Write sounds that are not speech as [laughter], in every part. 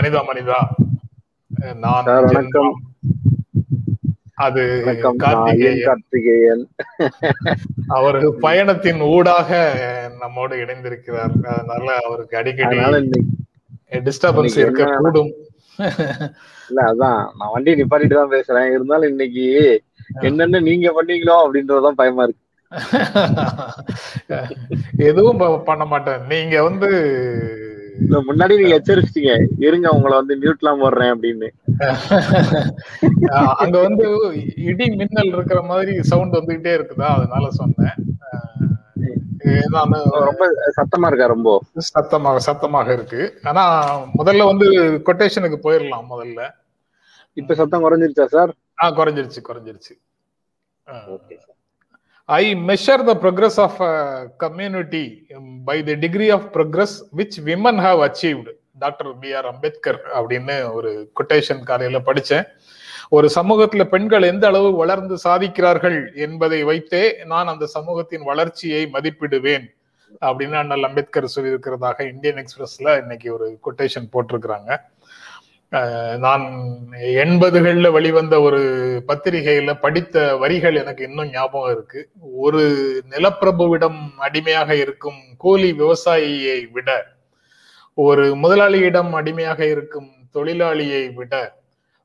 மனிதா மனிதா. நான் வணக்கம். அது கார்த்திகேயன். அவர் பயணத்தின் ஊடாக நம்மோடு இணைந்திருக்கிறார். அதனால அவருக்கு அடிக்கடி டிஸ்டர்பன்ஸ் இருக்க கூடும். இல்ல அதான். நான் வண்டி நிப்பாட்டிட்டு தான் பேசுறேன். இருந்தாலும் இன்னைக்கு என்னென்ன நீங்க பண்ணீங்களோ அப்படின்றதுதான் பயமா இருக்கு. எதுவும் பண்ண மாட்டேன். நீங்க வந்து முன்னாடி நீங்க எச்சரிச்சிட்டீங்க. இருங்க உங்களை வந்து மியூட்லாம் போடுறேன் அப்படின்னு. [laughs] அங்க வந்து இடி மின்னல் இருக்கிற மாதிரி சவுண்ட் வந்துகிட்டே இருக்குதா? அதனால சொன்னேன். ரொம்ப சத்தமா இருக்கா ரொம்ப? சத்தமாக சத்தமாக இருக்கு. ஆனா முதல்ல வந்து கொட்டேஷனுக்கு போயிடலாம் முதல்ல. இப்ப சத்தம் குறைஞ்சிருச்சா சார்? ஆ குறைஞ்சிருச்சு குறைஞ்சிருச்சு. Okay I measure the progress of community by the degree of progress which women have achieved doctor B R Ambedkar அப்படின்னு ஒரு கொட்டேஷன் காலையில படித்தேன் ஒரு சமூகத்துல பெண்கள் எந்த அளவு வளர்ந்து சாதிக்கிறார்கள் என்பதை வைத்தே நான் அந்த சமூகத்தின் வளர்ச்சியை மதிப்பிடுவேன் அப்படின்னு அண்ணல் அம்பேத்கர் சொல்லியிருக்கிறதாக இந்தியன் எக்ஸ்பிரஸ்ல இன்னைக்கு ஒரு கொட்டேஷன் போட்டிருக்கிறாங்க. நான் எண்பதுகளில் வெளிவந்த ஒரு பத்திரிகையில படித்த வரிகள் எனக்கு இன்னும் ஞாபகம் இருக்கு. ஒரு நிலப்பிரபுவிடம் அடிமையாக இருக்கும் கூலி விவசாயியை விட ஒரு முதலாளியிடம் அடிமையாக இருக்கும் தொழிலாளியை விட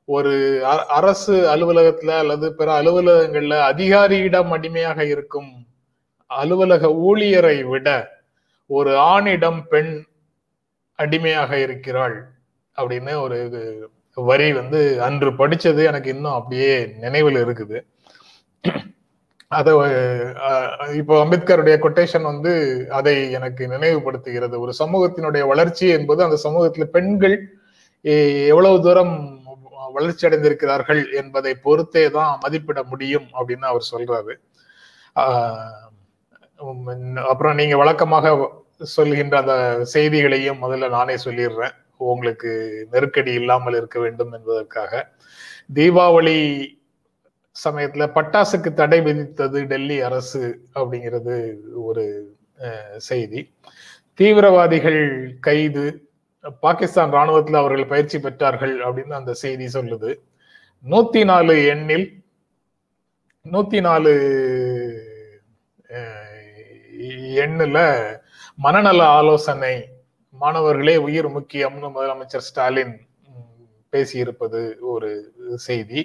ஒரு அ- அரசு அலுவலகத்துல அல்லது பிற அலுவலகங்கள்ல அதிகாரியிடம் அடிமையாக இருக்கும் அலுவலக ஊழியரை விட ஒரு ஆணிடம் பெண் அடிமையாக இருக்கிறாள். அப்படின்னு ஒரு இது வரி வந்து அன்று படிச்சது எனக்கு இன்னும் அப்படியே நினைவில் இருக்குது. அதை இப்போ அம்பேத்கருடைய கொட்டேஷன் வந்து அதை எனக்கு நினைவுபடுத்துகிறது. ஒரு சமூகத்தினுடைய வளர்ச்சி என்பது அந்த சமூகத்தில் பெண்கள் எவ்வளவு தூரம் வளர்ச்சி அடைந்திருக்கிறார்கள் என்பதை பொறுத்தே தான் மதிப்பிட முடியும் அப்படின்னு அவர் சொல்றாரு. அப்புறம் நீங்க வழக்கமாக சொல்கின்ற அந்த செய்திகளையும் முதல்ல நானே சொல்லிடுறேன். உங்களுக்கு நெருக்கடி இல்லாமல் இருக்க வேண்டும் என்பதற்காக தீபாவளி சமயத்துல பட்டாசுக்கு தடை விதித்தது டெல்லி அரசு அப்படிங்கிறது ஒரு அஹ், செய்தி. தீவிரவாதிகள் கைது. பாகிஸ்தான் ராணுவத்தில் அவர்கள் பயிற்சி பெற்றார்கள் அப்படின்னு அந்த செய்தி சொல்லுது. நூத்தி நாலு எண்ணில் நூத்தி நாலு எண்ணுல மனநல ஆலோசனை மாணவர்களே உயிர் முக்கியம்னு முதலமைச்சர் ஸ்டாலின் பேசியிருப்பது ஒரு செய்தி.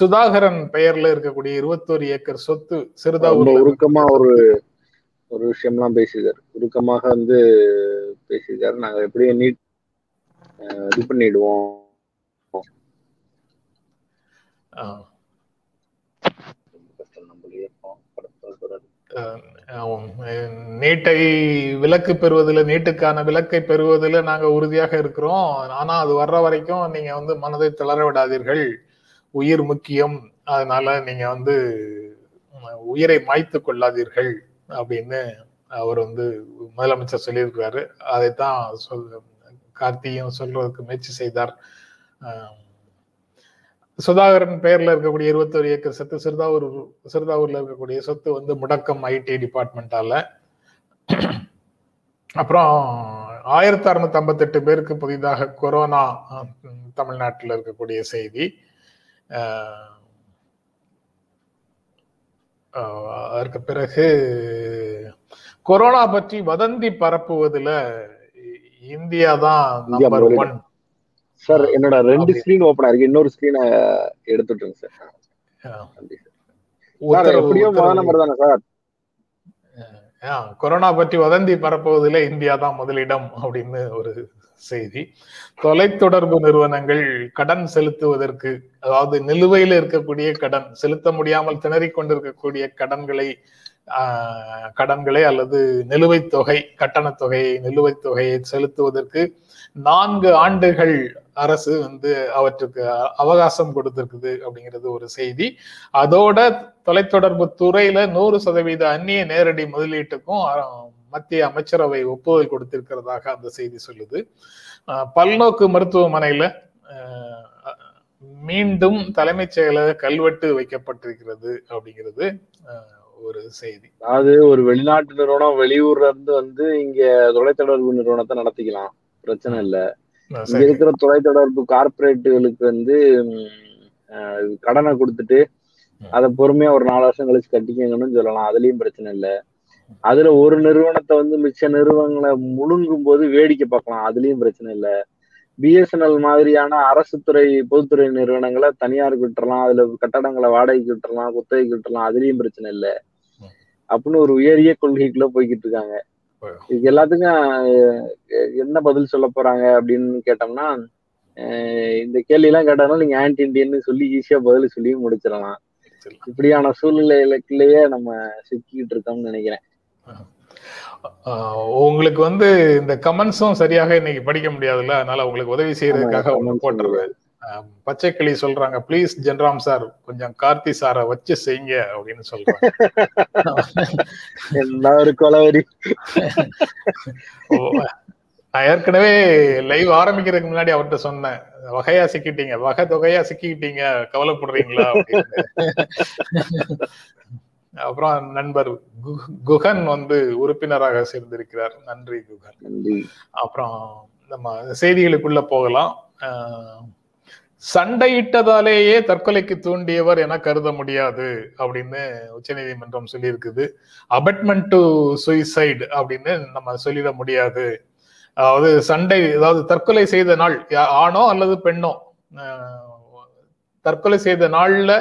சுதாகரன் பெயர்ல இருக்கக்கூடிய இருபத்தோரு ஏக்கர் சொத்து ரொம்ப சிறுதாவூர்ல உருக்கமா ஒரு ஒரு விஷயம்லாம் பேசியிருக்காரு. உருக்கமாக வந்து பேசியிருக்காரு. நாங்க எப்படியும் நீட் இது பண்ணிடுவோம் ஆ, ரொம்ப கஷ்டம் நம்மளுடைய படத்தை சொல்றாரு. ஆமாம். நீட்டை விலக்கு பெறுவதில் நீட்டுக்கான விலக்கை பெறுவதில் நாங்கள் உறுதியாக இருக்கிறோம். ஆனால் அது வர்ற வரைக்கும் நீங்கள் வந்து மனதை தளர விடாதீர்கள். உயிர் முக்கியம். அதனால நீங்கள் வந்து உயிரை மாய்த்து கொள்ளாதீர்கள் அப்படின்னு அவர் வந்து முதலமைச்சர் சொல்லியிருக்கிறாரு. அதைத்தான் சொல் கார்த்தியும் சொல்றதுக்கு முயற்சி செய்தார். சுதாகரன் பெயர்ல இருக்கக்கூடிய இருபத்தொரு ஏக்கர் சொத்து சிறுதாவூர் சிறுதாவூர்ல இருக்கக்கூடிய சொத்து வந்து முடக்கம் ஐடி டிபார்ட்மெண்டால அப்புறம் ஆயிரத்தி அறுநூத்தி ஐம்பத்தெட்டு பேருக்கு புதிதாக கொரோனா தமிழ்நாட்டில் இருக்கக்கூடிய செய்தி. அதற்கு பிறகு கொரோனா பற்றி வதந்தி பரப்புவதுல இந்தியா தான் நம்பர். ஒன் சார் என்னோட ரெண்டு. ஸ்கிரீன் ஓப்பன் இருக்கு இன்னொரு ஸ்கிரீனை எடுத்துட்டுருங்க சார். எப்படியும் முதல் நம்பர் தானே சார்? கொரோனா பற்றி வதந்தி பரப்புவதில் இந்தியா தான் முதலிடம் அப்படின்னு ஒரு செய்தி. தொலைத்தொடர்பு நிறுவனங்கள் கடன் செலுத்துவதற்கு அதாவது நிலுவையில் இருக்கக்கூடிய கடன் செலுத்த முடியாமல் திணறிக் கொண்டிருக்கக்கூடிய கடன்களை கடன்களை அல்லது நிலுவைத் தொகை கட்டணத் தொகையை நிலுவைத் தொகையை செலுத்துவதற்கு நான்கு ஆண்டுகள் அரசு வந்து அவற்றுக்கு அவகாசம் கொடுத்திருக்குது அப்படிங்கிறது ஒரு செய்தி. அதோட தொலைத்தொடர்பு துறையில நூறு சதவீத அந்நிய நேரடி முதலீட்டுக்கும் மத்திய அமைச்சரவை ஒப்புதல் கொடுத்திருக்கிறதாக அந்த செய்தி சொல்லுது. பல்நோக்கு மருத்துவமனையில மீண்டும் தலைமைச் செயலக கல்வெட்டு வைக்கப்பட்டிருக்கிறது அப்படிங்கிறது ஒரு செய்தி. அதாவது ஒரு வெளிநாட்டு நிறுவனம் வெளியூர்ல இருந்து வந்து இங்க தொலைத்தொடர்பு நிறுவனத்தை நடத்திக்கலாம். பிரச்சனை இல்ல. இங்க இருக்கிற தொலைத்தொடர்பு கார்பரேட்டுகளுக்கு வந்து கடனை கொடுத்துட்டு. அதை பொறுமையா ஒரு நாலு வருஷம் கழிச்சு கட்டிக்கங்கன்னு சொல்லலாம். அதுலயும் பிரச்சனை இல்லை. அதுல ஒரு நிறுவனத்தை வந்து மிச்ச நிறுவனங்களை முழுங்கும் போது வேடிக்கை பார்க்கலாம். அதுலயும் பிரச்சனை இல்லை. பிஎஸ்என்எல் மாதிரியான அரசு துறை பொதுத்துறை நிறுவனங்களை தனியாருக்கு விட்டுறலாம் அதுல கட்டடங்களை வாடகைக்கு விட்டுறலாம் குத்தகைக்கு விட்டுறலாம் அதுலயும் பிரச்சனை இல்லை. அப்படின்னு ஒரு உயரிய கொள்கைக்குள்ள போய்கிட்டு இருக்காங்க. இதுக்கு எல்லாத்துக்கும் என்ன பதில் சொல்ல போறாங்க அப்படின்னு கேட்டோம்னா இந்த கேள்வி எல்லாம் கேட்டாலும் நீங்க ஆன்டி இண்டியன்னு சொல்லி ஈஸியா பதில் சொல்லி முடிச்சிடலாம். இப்படியான சூழ்நிலைகளுக்குள்ளேயே நம்ம சிக்கிட்டு இருக்கோம்னு நினைக்கிறேன். உங்களுக்கு வந்து இந்த கமெண்ட்ஸும் சரியாக இன்னைக்கு படிக்க முடியாதுல்ல அதனால உங்களுக்கு உதவி செய்யறதுக்காக ஒண்ணு போட்டுருவேன் ஆஹ் பச்சை கிளி சொல்றாங்க ப்ளீஸ் ஜென்ராம் சார் கொஞ்சம் கார்த்தி சாரை வச்சு செய்யுங்க அப்படின்னு சொல்றாங்க. ஒரு கொலவரி நான் ஏற்கனவே லைவ் ஆரம்பிக்கிறதுக்கு முன்னாடி அவர்கிட்ட சொன்னேன் வகையா சிக்கிட்டீங்க வகை தொகையா சிக்கிக்கிட்டீங்க கவலைப்படுறீங்களா? அப்புறம் நண்பர் குகன் வந்து உறுப்பினராக சேர்ந்திருக்கிறார். நன்றி குகன். அப்புறம் நம்ம செய்திகளுக்குள்ள போகலாம். அஹ், சண்டையிட்டதாலேயே தற்கொலைக்கு தூண்டியவர் என கருத முடியாது அப்படின்னு உச்சநீதிமன்றம் சொல்லியிருக்குது. அபட்மெண்ட் டு சுயசைடு அப்படின்னு நம்ம சொல்லிட முடியாது. அதாவது சண்டை அதாவது தற்கொலை செய்த நாள் ஆணோ அல்லது பெண்ணோ தற்கொலை செய்த நாள்ல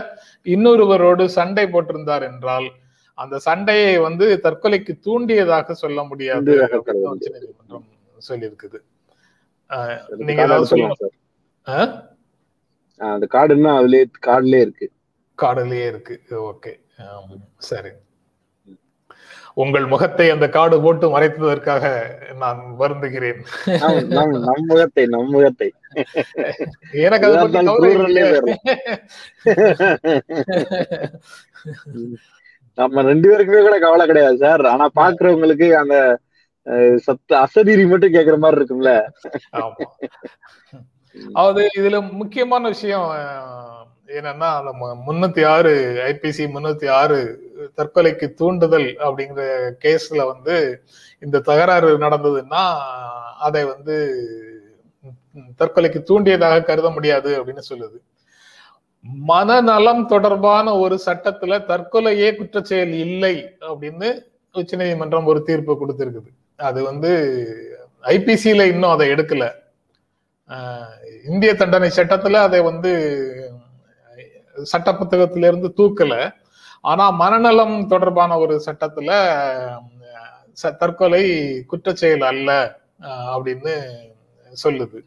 இன்னொருவரோடு சண்டை போட்டிருந்தார் என்றால் அந்த சண்டையை வந்து தற்கொலைக்கு தூண்டியதாக சொல்ல முடியாது. உச்சநீதிமன்றம் சொல்லியிருக்குது. நீங்க ஏதாவது சொல்லுங்க சார். அந்த கார்டுன்னா அதுலயே கார்டுலயே இருக்கு. காடுலயே இருக்கு. ஓகே. சரி. உங்கள் முகத்தை அந்த காடு போட்டு மறைத்ததற்காக நான் வருந்துகிறேன். நம் முகத்தை நம் முகத்தை. எனக்கு. [laughs] நம்ம ரெண்டு பேருக்குமே கூட கவலை கிடையாது சார். ஆனா பாக்குறவங்களுக்கு அந்த சத்த அசதிரி மட்டும் கேக்குற மாதிரி இருக்கும்ல. அது இதுல முக்கியமான விஷயம் என்னன்னா அந்த முன்னூத்தி ஆறு ஐபிசி முன்னூத்தி ஆறு தற்கொலைக்கு தூண்டுதல் அப்படிங்கிற கேஸ்ல வந்து இந்த தகராறு நடந்ததுன்னா அதை வந்து தற்கொலைக்கு தூண்டியதாக கருத முடியாது அப்படின்னு சொல்லுது. மனநலம் தொடர்பான ஒரு சட்டத்துல தற்கொலையே குற்றச்செயல் இல்லை அப்படின்னு உச்சநீதிமன்றம் ஒரு தீர்ப்பு கொடுத்திருக்குது. அது வந்து ஐபிசியில இன்னும் அதை எடுக்கல. இந்திய தண்டனை சட்டத்துல அதை வந்து சட்ட புத்தகத்தில இருந்து தூக்கல. ஆனா மனநலம் தொடர்பான ஒரு சட்டத்துல தற்கொலை குற்றச்செயல் அல்ல அப்படின்னு சொல்லுது.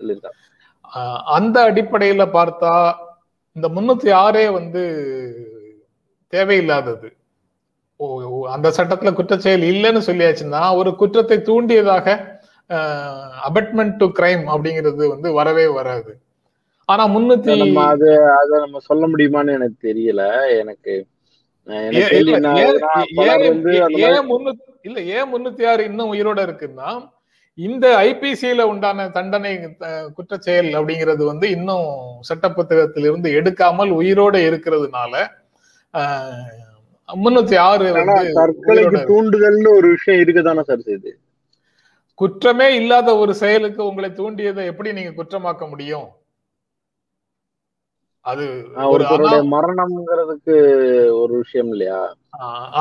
அந்த அடிப்படையில பார்த்தா இந்த முன்னூத்தி ஆறே வந்து தேவையில்லாதது. அந்த சட்டத்துல குற்றச்செயல் இல்லைன்னு சொல்லியாச்சுன்னா ஒரு குற்றத்தை தூண்டியதாக அபட்மெண்ட் டு கிரைம் அப்படிங்கிறது வந்து வரவே வராது. ஆனா முன்னூத்தி நம்ம அது அதை நம்ம சொல்ல முடியுமான்னு எனக்கு தெரியல. எனக்கு இல்ல, ஏன் முன்னூத்தி ஆறு இன்னும் உயிரோட இருக்குன்னா இந்த ஐபிசியில உண்டான தண்டனை குற்றச்செயல் அப்படிங்கிறது வந்து இன்னும் சட்ட புத்தகத்திலிருந்து எடுக்காமல் உயிரோட இருக்கிறதுனால முன்னூத்தி ஆறு தற்கொலைக்கு. தூண்டுதல்னு ஒரு விஷயம் இருக்குதானே சார் செய்யுது? குற்றமே இல்லாத ஒரு செயலுக்கு உங்களை தூண்டியதை எப்படி நீங்க குற்றமாக்க முடியும்? அது ஒருத்தருடைய மரணம்ங்கிறதுக்கு ஒரு விஷயம் இல்லையா?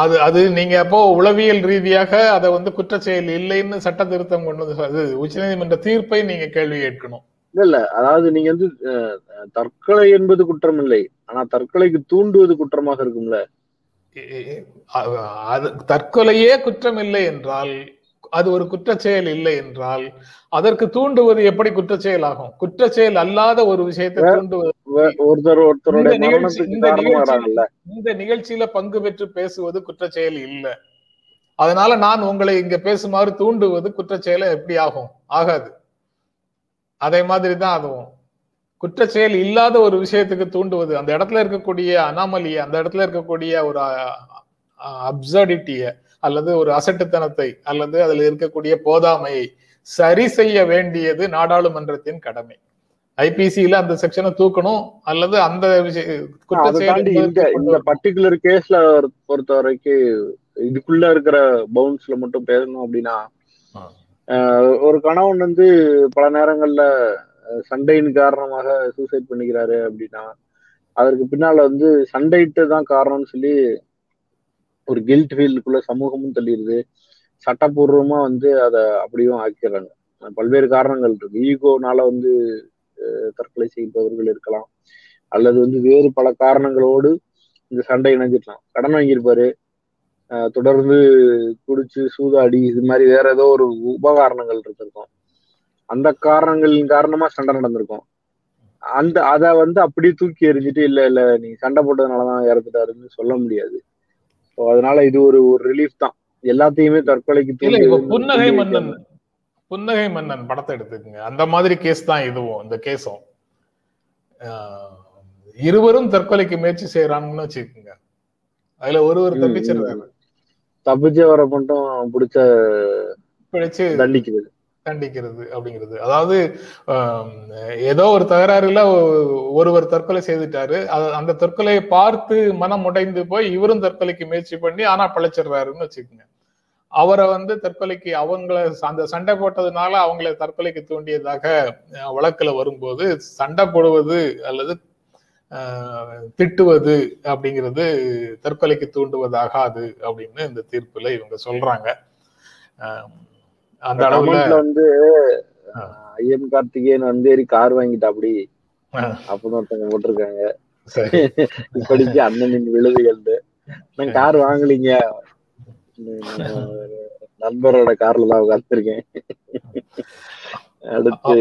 அது அது நீங்க அப்போ உளவியல் ரீதியாக அதை வந்து குற்றச்செயல் இல்லைன்னு சட்ட திருத்தம் கொண்டு வந்து அது உச்சநீதிமன்ற தீர்ப்பை நீங்க கேள்வி கேட்கணும். இல்ல இல்ல. அதாவது நீங்க வந்து தற்கொலை என்பது குற்றம் இல்லை ஆனா தற்கொலைக்கு தூண்டுவது குற்றமாக இருக்கும்ல? அது தற்கொலையே குற்றம் இல்லை என்றால் அது ஒரு குற்றச்செயல் இல்லை என்றால் அதற்கு தூண்டுவது எப்படி குற்றச்செயல் ஆகும்? குற்றச்செயல் அல்லாத ஒரு விஷயத்தை தூண்டுவது ஒருத்தர் ஒருத்தருடைய இந்த நிகழ்ச்சியில பங்கு பெற்று பேசுவது குற்றச்செயல் இல்லை. அதனால நான் உங்களை இங்க பேசுமாறு தூண்டுவது குற்றச்செயல எப்படி ஆகும்? ஆகாது. அதே மாதிரி தான் அதுவும். குற்றச்செயல் இல்லாத ஒரு விஷயத்துக்கு தூண்டுவது அந்த இடத்துல இருக்கக்கூடிய அனாமலி அந்த இடத்துல இருக்கக்கூடிய ஒரு அப்சர்டிட்டிய அல்லது ஒரு அசட்டுத்தனத்தை அல்லது அதுல இருக்கக்கூடிய போதாமையை சரி செய்ய வேண்டியது நாடாளுமன்றத்தின் கடமை ஐபிசியில அந்த செக்ஷனை தூக்கணும் அல்லது அந்த இந்த. பர்டிகுலர் கேஸ்ல பொறுத்த வரைக்கும் இதுக்குள்ள இருக்கிற பவுன்ஸ்ல மட்டும் பேசணும் அப்படின்னா ஒரு கணவன் வந்து பல நேரங்கள்ல சண்டையின் காரணமாக சூசைட் பண்ணிக்கிறாரு அப்படின்னா அதற்கு பின்னால வந்து சண்டையிட்டு தான் காரணம்னு சொல்லி ஒரு கில்ட் ஃபீல்டுக்குள்ள சமூகமும் தள்ளிடுது. சட்டப்பூர்வமா வந்து அதை அப்படியும் ஆக்கிடுறாங்க. பல்வேறு காரணங்கள் இருக்கு. ஈகோனால வந்து தற்கொலை செய்பவர்கள் இருக்கலாம். அல்லது வந்து வேறு பல காரணங்களோடு இந்த சண்டை இணைஞ்சிடலாம். கடன் வாங்கியிருப்பாரு. தொடர்ந்து குடிச்சு சூதாடி இது மாதிரி வேற ஏதோ ஒரு உபகாரணங்கள் இருந்திருக்கும். அந்த காரணங்களின் காரணமா சண்டை நடந்திருக்கும். அந்த அதை வந்து அப்படியே தூக்கி எறிஞ்சிட்டு இல்ல இல்ல நீ சண்டை போட்டதுனாலதான் இறந்துட்டாருன்னு சொல்ல முடியாது. ஸோ அதனால இது ஒரு ஒரு ரிலீஃப் தான். எல்லாத்தையுமே தற்கொலைக்கு புன்னகை மன்னன் புன்னகை மன்னன் படத்தை எடுத்துக்கங்க. அந்த மாதிரி கேஸ் தான் இதுவும் இந்த கேஸும் இருவரும் தற்கொலைக்கு முயற்சி செய்யறாங்கன்னு வச்சுக்கோங்க. அதுல ஒருவர் ம், ம், தப்பிச்சிடுறாரு தப்பிச்சே வர மட்டும் பிடிச்ச பிழைச்சு தண்டிக்கிறது தண்டிக்கிறது அப்படிங்கிறது. அதாவது ஏதோ ஒரு தகராறுல ஒருவர் தற்கொலை செய்துட்டாரு. அந்த தற்கொலையை பார்த்து மனம் உடைந்து போய் இவரும் தற்கொலைக்கு முயற்சி பண்ணி ஆனா பிழைச்சிடுறாருன்னு வச்சுக்கோங்க. அவரை வந்து தற்கொலைக்கு அவங்கள அந்த சண்டை போட்டதுனால அவங்கள தற்கொலைக்கு தூண்டியதாக வழக்குல வரும்போது சண்டை போடுவது அல்லது திட்டுவது அப்படிங்கிறது தற்கொலைக்கு தூண்டுவதாகாது அப்படின்னு இந்த தீர்ப்புல இவங்க சொல்றாங்க. அஹ், அந்த அளவுல வந்து ஐஎம் கார்த்திகேயன் வந்தேரி கார் வாங்கிட்டா அப்படி அஹ், அப்படின்னு ஒருத்தவங்க போட்டிருக்காங்க. இப்படிக்கு அண்ணனின் விழுதுகள் நான் கார் வாங்கலீங்க. நண்பரோட கார்ல தான் உட்காந்துருக்கேன் அடுத்து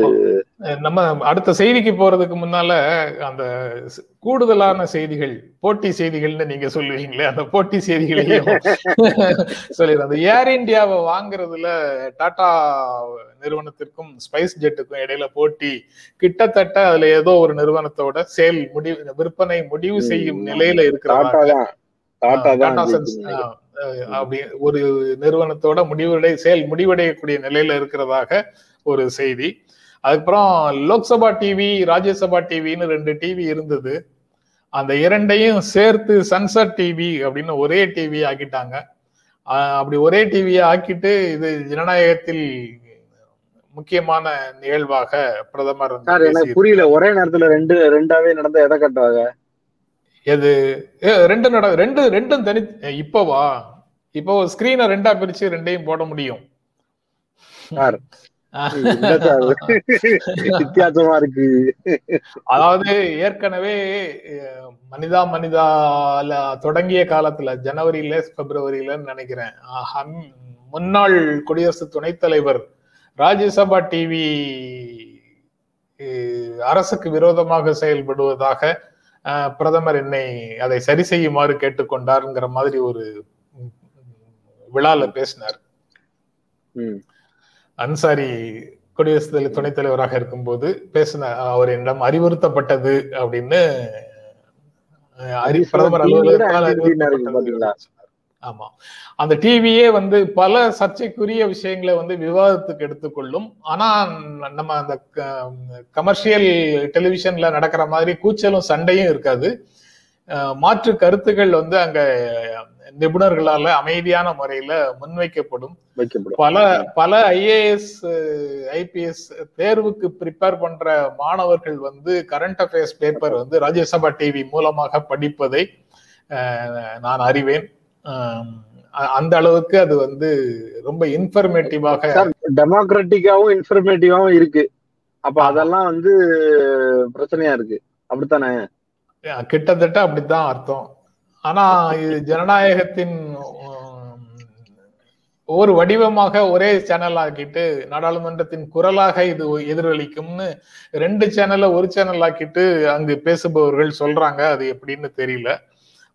நம்ம அடுத்த செய்திக்கு போறதுக்கு முன்னால அந்த கூடுதலான செய்திகள் போட்டி செய்திகள்னு நீங்க சொல்லுவீங்களே அந்த போட்டி செய்திகளையும் [laughs] சொல்லிடுறேன். அந்த ஏர் இந்தியாவை வாங்குறதுல டாடா நிறுவனத்திற்கும் ஸ்பைஸ் ஜெட்டுக்கும் இடையில போட்டி கிட்டத்தட்ட அதுல ஏதோ ஒரு நிறுவனத்தோட சேல் முடிவு விற்பனை முடிவு செய்யும் நிலையில. அஹ் அப்படி ஒரு நிறுவனத்தோட முடிவடை செயல் முடிவடையக்கூடிய நிலையில இருக்கிறதாக ஒரு செய்தி. அதுக்கப்புறம் லோக்சபா டிவி ராஜ்யசபா டிவின்னு ரெண்டு டிவி இருந்தது. அந்த இரண்டையும் சேர்த்து சன்சர் டிவி அப்படின்னு ஒரே டிவி ஆக்கிட்டாங்க. அப்படி ஒரே டிவியை ஆக்கிட்டு இது ஜனநாயகத்தில் முக்கியமான நிகழ்வாக பிரதமர் எனக்கு. புரியல. ஒரே நேரத்துல ரெண்டு ரெண்டாவே நடந்தா எதை கட்டுவாங்க? எது? ரெண்டு நட ரெண்டு ரெண்டும் தனி இப்பவா? இப்போ ஸ்கிரீனை ரெண்டா பிரிச்சு ரெண்டையும் போட முடியும். வித்தியாசமா இருக்கு. அதாவது ஏற்கனவே மனிதா மனிதால தொடங்கிய காலத்துல ஜனவரியில பிப்ரவரியிலன்னு நினைக்கிறேன். முன்னாள் குடியரசு துணைத் தலைவர் ராஜ்யசபா டிவி அரசுக்கு விரோதமாக செயல்படுவதாக பிரதமர் என்னை அதை சரி செய்யுமாறு கேட்டுக்கொண்டாருங்கிற மாதிரி ஒரு விழால பேசினார். அன்சாரி குடியரசு தலை- துணைத் தலைவராக இருக்கும்போது பேசின அவர் என்னிடம் அறிவுறுத்தப்பட்டது அப்படின்னு பிரதமர். ஆமா. அந்த டிவியே வந்து பல சர்ச்சைக்குரிய விஷயங்களை வந்து விவாதத்துக்கு எடுத்துக்கொள்ளும். ஆனா நம்ம அந்த கமர்ஷியல் டெலிவிஷன்ல நடக்கிற மாதிரி கூச்சலும் சண்டையும் இருக்காது. மாற்று கருத்துக்கள் வந்து அங்க நிபுணர்களால அமைதியான முறையில முன்வைக்கப்படும். வைக்கப்படும். பல பல ஐஏஎஸ் ஐபிஎஸ் தேர்வுக்கு ப்ரிப்பேர் பண்ற மாணவர்கள் வந்து கரண்ட் அஃபேர்ஸ் பேப்பர் வந்து ராஜ்யசபா டிவி மூலமாக படிப்பதை நான் அறிவேன். அந்த அளவுக்கு அது வந்து ரொம்ப இன்ஃபர்மேட்டிவாக டெமோக்ராட்டிக்காவும் இன்ஃபர்மேட்டிவாவும் இருக்கு. அப்ப அதெல்லாம் வந்து பிரச்சனையா இருக்கு. அப்படித்தானே? கிட்டத்தட்ட அப்படித்தான் அர்த்தம். ஆனா இது ஜனநாயகத்தின் ஒவ்வொரு ஒரு வடிவமாக ஒரே சேனல் ஆக்கிட்டு நாடாளுமன்றத்தின் குரலாக இது எதிரொலிக்கும்னு ரெண்டு சேனலை ஒரு சேனல் ஆக்கிட்டு அங்கு பேசுபவர்கள் சொல்றாங்க. அது எப்படின்னு தெரியல.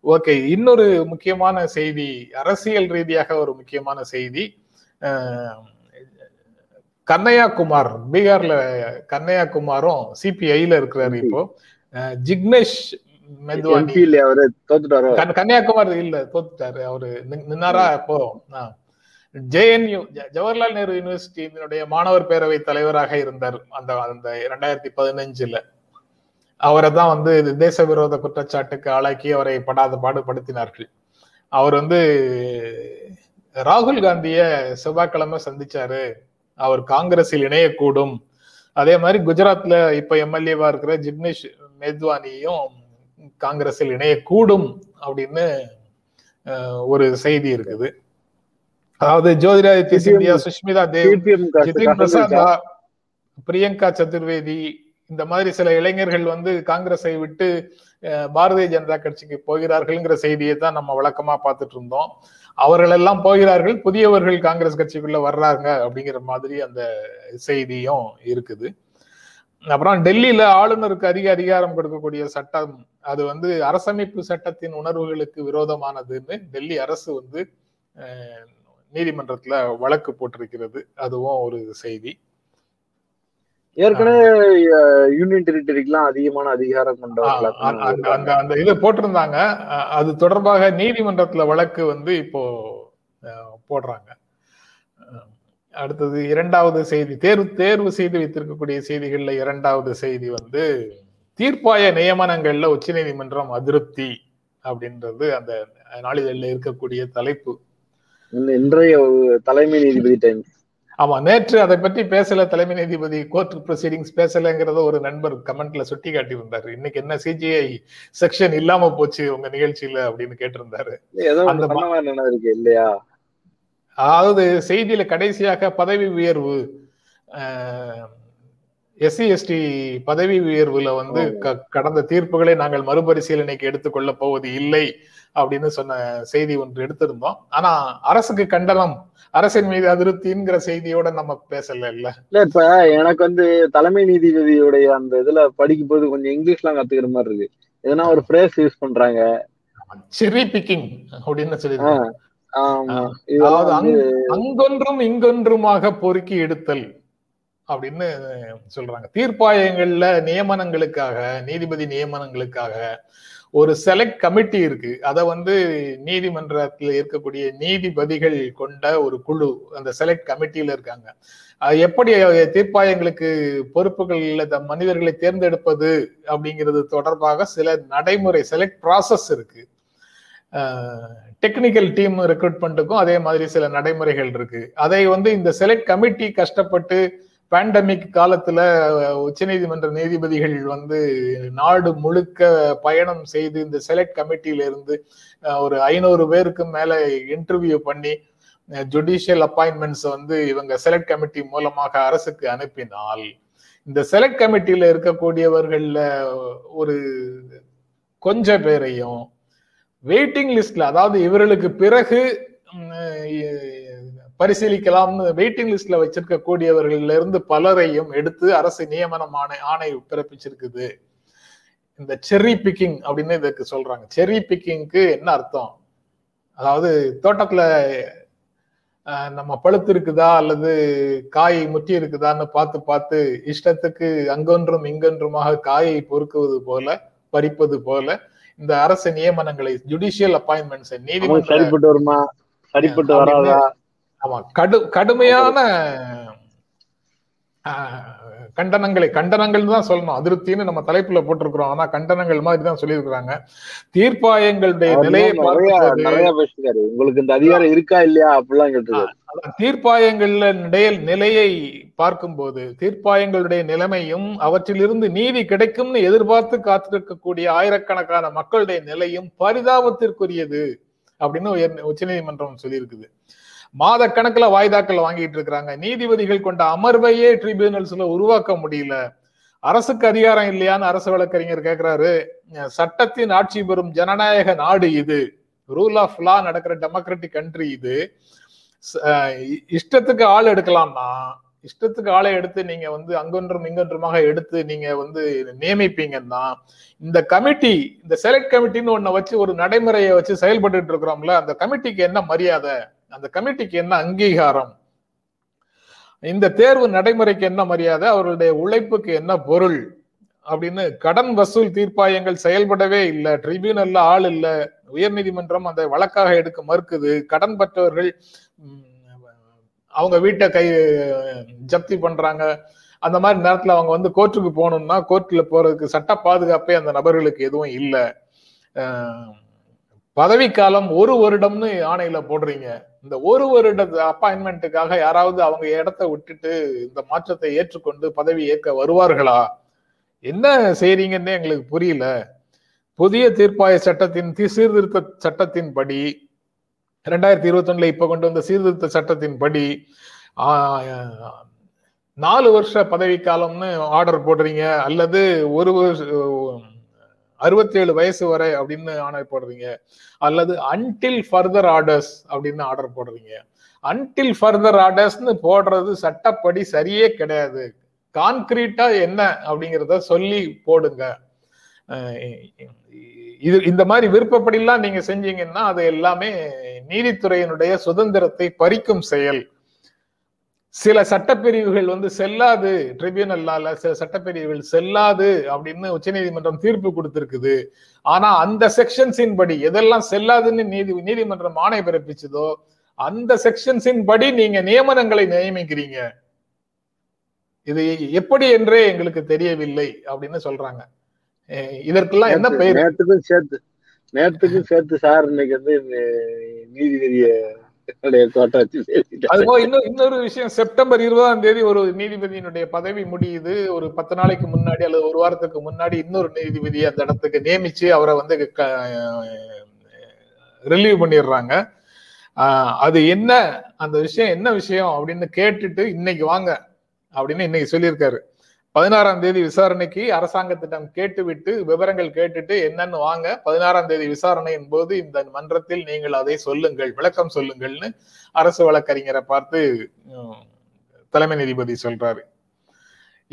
ஓகே இன்னொரு முக்கியமான செய்தி அரசியல் ரீதியாக ஒரு முக்கியமான செய்தி. கண்ணையா குமார் பீகார்ல கண்ணையாகுமாரும் சிபிஐல இருக்கிறாரு இப்போ. ஜிக்னேஷ் அவரு? தோத்துட்டாரோ? கன்னியாகுமரி இல்ல தோத்துட்டாரு. அவரு நின்- நின்னாரா? இப்போ ஜேஎன்யூ ஜவஹர்லால் நேரு யூனிவர்சிட்டியினுடைய மாணவர் பேரவை தலைவராக இருந்தார். அந்த அந்த இரண்டாயிரத்தி பதினஞ்சுல. அவரை தான் வந்து தேச விரோத குற்றச்சாட்டுக்கு ஆளாக்கி அவரை படாத பாடுபடுத்தினார்கள். அவர் வந்து ராகுல் காந்திய செவ்வாய்க்கிழமை சந்திச்சாரு. அவர் காங்கிரஸில் இணையக்கூடும். அதே மாதிரி குஜராத்ல இப்ப எம்எல்ஏவா இருக்கிற ஜிக்னேஷ் மேத்வானியும் காங்கிரஸில் இணையக்கூடும் அப்படின்னு ஒரு செய்தி இருக்குது. அதாவது ஜோதிராதித்ய சிந்தியா சுஷ்மிதா தேவ் ஜிதின் பிரசாத் பிரியங்கா சதுர்வேதி இந்த மாதிரி சில இளைஞர்கள் வந்து காங்கிரஸை விட்டு அஹ், பாரதிய ஜனதா கட்சிக்கு போகிறார்கள்ங்கிற செய்தியை தான் நம்ம வழக்கமா பார்த்துட்டு இருந்தோம். அவர்கள் எல்லாம் போகிறார்கள் புதியவர்கள் காங்கிரஸ் கட்சிக்குள்ள வர்றாங்க அப்படிங்கிற மாதிரி அந்த செய்தியும் இருக்குது. அப்புறம் டெல்லியில ஆளுநருக்கு அதிக அதிகாரம் கொடுக்கக்கூடிய சட்டம் அது வந்து அரசமைப்பு சட்டத்தின் உணர்வுகளுக்கு விரோதமானதுன்னு டெல்லி அரசு வந்து நீதிமன்றத்துல வழக்கு போட்டிருக்கிறது. அதுவும் ஒரு செய்தி. ஏற்கனவே யூனியன் டெரிட்டரிக்கெல்லாம் அதிகமான அதிகாரம் கொண்டவர்களா ஆ, அந்த- அந்த இது போட்டிருந்தாங்க. அது தொடர்பாக நீதிமன்றத்துல வழக்கு வந்து இப்போ போடுறாங்க. அடுத்தது இரண்டாவது செய்தி. தேர்வு தேர்வு செய்து வைத்திருக்கக்கூடிய செய்திகள்ல இரண்டாவது செய்தி வந்து தீர்ப்பாய நியமனங்கள்ல உச்சநீதிமன்றம் அதிருப்தி அப்படின்றது அந்த நாளிதழில் இருக்கக்கூடிய தலைப்பு. இன்றைய தலைமை நீதிபதி டைம்ஸ் ஆமா நேற்று அதை பற்றி பேசல தலைமை நீதிபதி கோர்ட் ப்ரொசீடிங்ஸ் பேசலங்கிறத ஒரு நண்பர் கமெண்ட்ல சுட்டி காட்டியிருந்தாரு இன்னைக்கு என்ன சிஜிஐ செக்ஷன் இல்லாம போச்சு உங்க நிகழ்ச்சியில அப்படின்னு கேட்டிருந்தாரு. இல்லையா? அதாவது செய்தியில கடைசியாக பதவி உயர்வு எஸ்சி எஸ்டி பதவி உயர்வுல வந்து கடந்த தீர்ப்புகளை நாங்கள் மறுபரிசீலனைக்கு எடுத்துக்கொள்ள போவது இல்லை அப்படின்னு சொன்ன செய்தி ஒன்று எடுத்திருந்தோம். ஆனா அரசுக்கு கண்டனம் அரசின் மீது அதிருப்திங்கிற செய்தியோட நம்ம பேசல இல்ல. இல்ல இப்ப எனக்கு வந்து தலைமை நீதிபதியுடைய அந்த இதுல படிக்கும் போது கொஞ்சம் இங்கிலீஷ்லாம் கத்துக்கிற மாதிரி இருக்கு. எதனா ஒரு ஃப்ரேஸ் யூஸ் பண்றாங்க. செரி பிக்கிங் அப்படின்னு சொல்லியிருக்காங்க. அங்கொன்றும் இங்கொன்றுமாக பொறுக்கி எடுத்தல் அப்படின்னு சொல்றாங்க. தீர்ப்பாயங்கள்ல நியமனங்களுக்காக நீதிபதி நியமனங்களுக்காக ஒரு செலக்ட் கமிட்டி இருக்கு. அத வந்து நீதிமன்றத்தில் இருக்கக்கூடிய நீதிபதிகள் கொண்ட ஒரு குழு அந்த செலக்ட் கமிட்டியில இருக்காங்க. அது எப்படி தீர்ப்பாயங்களுக்கு பொறுப்புகள் மனிதர்களை தேர்ந்தெடுப்பது அப்படிங்கிறது தொடர்பாக சில நடைமுறை செலக்ட் ப்ராசஸ் இருக்கு. டெக்னிக்கல் டீம் ரெக்ரூட்மெண்ட்டுக்கும் அதே மாதிரி சில நடைமுறைகள் இருக்கு. அதை வந்து இந்த செலக்ட் கமிட்டி கஷ்டப்பட்டு பேண்டமிக் காலத்துல உச்சநீதிமன்ற நீதிபதிகள் வந்து நாடு முழுக்க பயணம் செய்து இந்த செலக்ட் கமிட்டியில இருந்து ஒரு ஐநூறு பேருக்கு மேல இன்டர்வியூ பண்ணி ஜுடிஷியல் அப்பாயின்மெண்ட்ஸ் வந்து இவங்க செலக்ட் கமிட்டி மூலமாக அரசுக்கு அனுப்பினால் இந்த செலக்ட் கமிட்டியில இருக்கக்கூடியவர்கள்ல ஒரு கொஞ்ச பேரையும் வெயிட்டிங் லிஸ்ட்ல அதாவது இவர்களுக்கு பிறகு பரிசீலிக்கலாம்னு வெயிட்டிங் லிஸ்ட்ல வச்சிருக்க கூடியவர்கள்ல இருந்து பலரையும் எடுத்து அரசு நியமனம் ஆணை ஆணை பிறப்பிச்சிருக்குது. இந்த செர்ரி பிக்கிங் அப்படின்னு இதுக்கு சொல்றாங்க. செர்ரி பிக்கிங்க்கு என்ன அர்த்தம்? அதாவது தோட்டத்துல நம்ம பழுத்து இருக்குதா அல்லது காய் முற்றி இருக்குதான்னு பார்த்து பார்த்து இஷ்டத்துக்கு அங்கொன்றும் இங்கொன்றுமாக காயை பொறுக்குவது போல பறிப்பது போல இந்த அரசு நியமனங்களை ஜுடிஷியல் அப்பாயின்மெண்ட்ஸ் நீதிமன்ற சரிப்பட்டு வருமா? சரிப்பட்டு வராதா? ஆமா. கடு கடுமையான கண்டனங்களை கண்டனங்கள் தான் சொல்லணும். அதிருப்தின்னு நம்ம தலைப்புல போட்டிருக்கிறோம். ஆனா கண்டனங்கள் மாதிரி தான் சொல்லியிருக்கிறாங்க. தீர்ப்பாயங்களுடைய நிலையை நிறைய பேசிருக்காரு உங்களுக்கு இந்த அதிகாரம் இருக்கா இல்லையா? அப்படிலாம் கேட்டிருக்காரு. தீர்ப்பாயங்கள்ல நிலைய நிலையை பார்க்கும்போது தீர்ப்பாயங்களுடைய நிலைமையும் அவற்றிலிருந்து நீதி கிடைக்கும்னு எதிர்பார்த்து காத்திருக்கக்கூடிய ஆயிரக்கணக்கான மக்களுடைய நிலையும் பரிதாபத்திற்குரியது அப்படின்னு உயர் உச்சநீதிமன்றம் சொல்லியிருக்குது. மாத கணக்குல வாய்தாக்கள் வாங்கிட்டு இருக்கிறாங்க. நீதிபதிகள் கொண்ட அமர்வையே ட்ரிபியூனல்ஸ்ல உருவாக்க முடியல. அரசுக்கு அதிகாரம் இல்லையான்னு அரசு வழக்கறிஞர் கேட்கிறாரு சட்டத்தின் ஆட்சி பெறும் ஜனநாயக நாடு இது. ரூல் ஆஃப் லா நடக்கிற டெமோக்ராட்டிக் கண்ட்ரி இது. இஷ்டத்துக்கு ஆள் எடுக்கலாம்னா இஷ்டத்துக்கு ஆளை எடுத்து நீங்க வந்து அங்கொன்றும் இங்கொன்றுமாக எடுத்து நீங்க வந்து நியமிப்பீங்கன்னா இந்த கமிட்டி இந்த செலக்ட் கமிட்டின்னு ஒண்ண வச்சு ஒரு நடைமுறையை வச்சு செயல்பட்டு இருக்கிறோம்ல அந்த கமிட்டிக்கு என்ன மரியாதை? அந்த கமிட்டிக்கு என்ன அங்கீகாரம்? இந்த தேர்வு நடைமுறைக்கு என்ன மரியாதை? அவர்களுடைய உழைப்புக்கு என்ன பொருள்? அப்படின்னு கடன் வசூல் தீர்ப்பாயங்கள் செயல்படவே இல்லை ட்ரிபியூனல்ல ஆள் இல்லை உயர்நீதிமன்றம் அந்த வழக்காக எடுக்க மறுக்குது கடன் பெற்றவர்கள் அவங்க வீட்டை கை ஜப்தி பண்றாங்க. அந்த மாதிரி நேரத்துல அவங்க வந்து கோர்ட்டுக்கு போகணும்னா கோர்ட்ல போறதுக்கு சட்ட பாதுகாப்பே அந்த நபர்களுக்கு எதுவும் இல்லை. பதவிக்காலம் ஒரு வருடம்னு ஆணையில போடுறீங்க. இந்த ஒரு வருட அப்பாயின்மெண்ட்டுக்காக யாராவது அவங்க இடத்த விட்டுட்டு இந்த மாற்றத்தை ஏற்றுக்கொண்டு பதவி ஏற்க வருவார்களா? என்ன செய்றீங்கன்னு எங்களுக்கு புரியல. புதிய தீர்ப்பாய சட்டத்தின் சீர்திருத்த சட்டத்தின்படி ரெண்டாயிரத்தி இருபத்தொன்னுல இப்போ இப்ப கொண்டு வந்த சீர்திருத்த சட்டத்தின்படி படி நாலு வருஷ பதவி காலம்னு ஆர்டர் போடுறீங்க அல்லது ஒரு அறுபத்தேழு வயசு வரை அப்படின்னு ஆர்டர் போடுறீங்க அல்லது அன்டில் ஃபர்தர் ஆர்டர்ஸ் அப்படின்னு ஆர்டர் போடுறீங்க. அன்டில் ஃபர்தர் ஆர்டர்ஸ்னு போடுறது சட்டப்படி சரியே கிடையாது. கான்கிரீட்டா என்ன அப்படிங்கிறத சொல்லி போடுங்க. இது இந்த மாதிரி விருப்பப்படிலாம் நீங்க செஞ்சீங்கன்னா அது எல்லாமே நீதித்துறையினுடைய சுதந்திரத்தை பறிக்கும் செயல். சில சட்டப்பிரிவுகள் வந்து செல்லாது ட்ரிபியூனல்லால சில சட்டப்பிரிவுகள் செல்லாது அப்படின்னு உச்சநீதிமன்றம் தீர்ப்பு கொடுத்திருக்குது. ஆனா அந்த செக்ஷன்ஸின் படி எதெல்லாம் செல்லாதுன்னு நீதி நீதிமன்றம் ஆணை பிறப்பிச்சதோ அந்த செக்ஷன்ஸின் படி நீங்க நியமனங்களை நியமிக்கிறீங்க. இது எப்படி என்றே எங்களுக்கு தெரியவில்லை அப்படின்னு சொல்றாங்க. இதற்கெல்லாம் என்ன பெயர்? நேத்துக்கும் சேர்த்து நேத்துக்கும் சேர்த்து சார் இன்னைக்கு வந்து நீதிபதிய இன்னும் இன்னொரு விஷயம் செப்டம்பர் இருபதாம் தேதி ஒரு நீதிபதியினுடைய பதவி முடியுது. ஒரு பத்து நாளைக்கு முன்னாடி அல்லது ஒரு வாரத்துக்கு முன்னாடி இன்னொரு நீதிபதி அந்த இடத்துக்கு நியமிச்சு அவரை வந்து ரிலீவ் பண்ணிடுறாங்க. அது என்ன அந்த விஷயம் என்ன விஷயம் அப்படின்னு கேட்டுட்டு இன்னைக்கு வாங்க அப்படின்னு இன்னைக்கு சொல்லியிருக்காரு. பதினாறாம் தேதி விசாரணைக்கு அரசாங்கத்திடம் கேட்டுவிட்டு விவரங்கள் கேட்டுட்டு என்னன்னு வாங்க. பதினாறாம் தேதி விசாரணையின் போது இந்த மன்றத்தில் நீங்கள் அதை சொல்லுங்கள் விளக்கம் சொல்லுங்கள்னு அரசு வழக்கறிஞரை பார்த்து தலைமை நீதிபதி சொல்றாரு.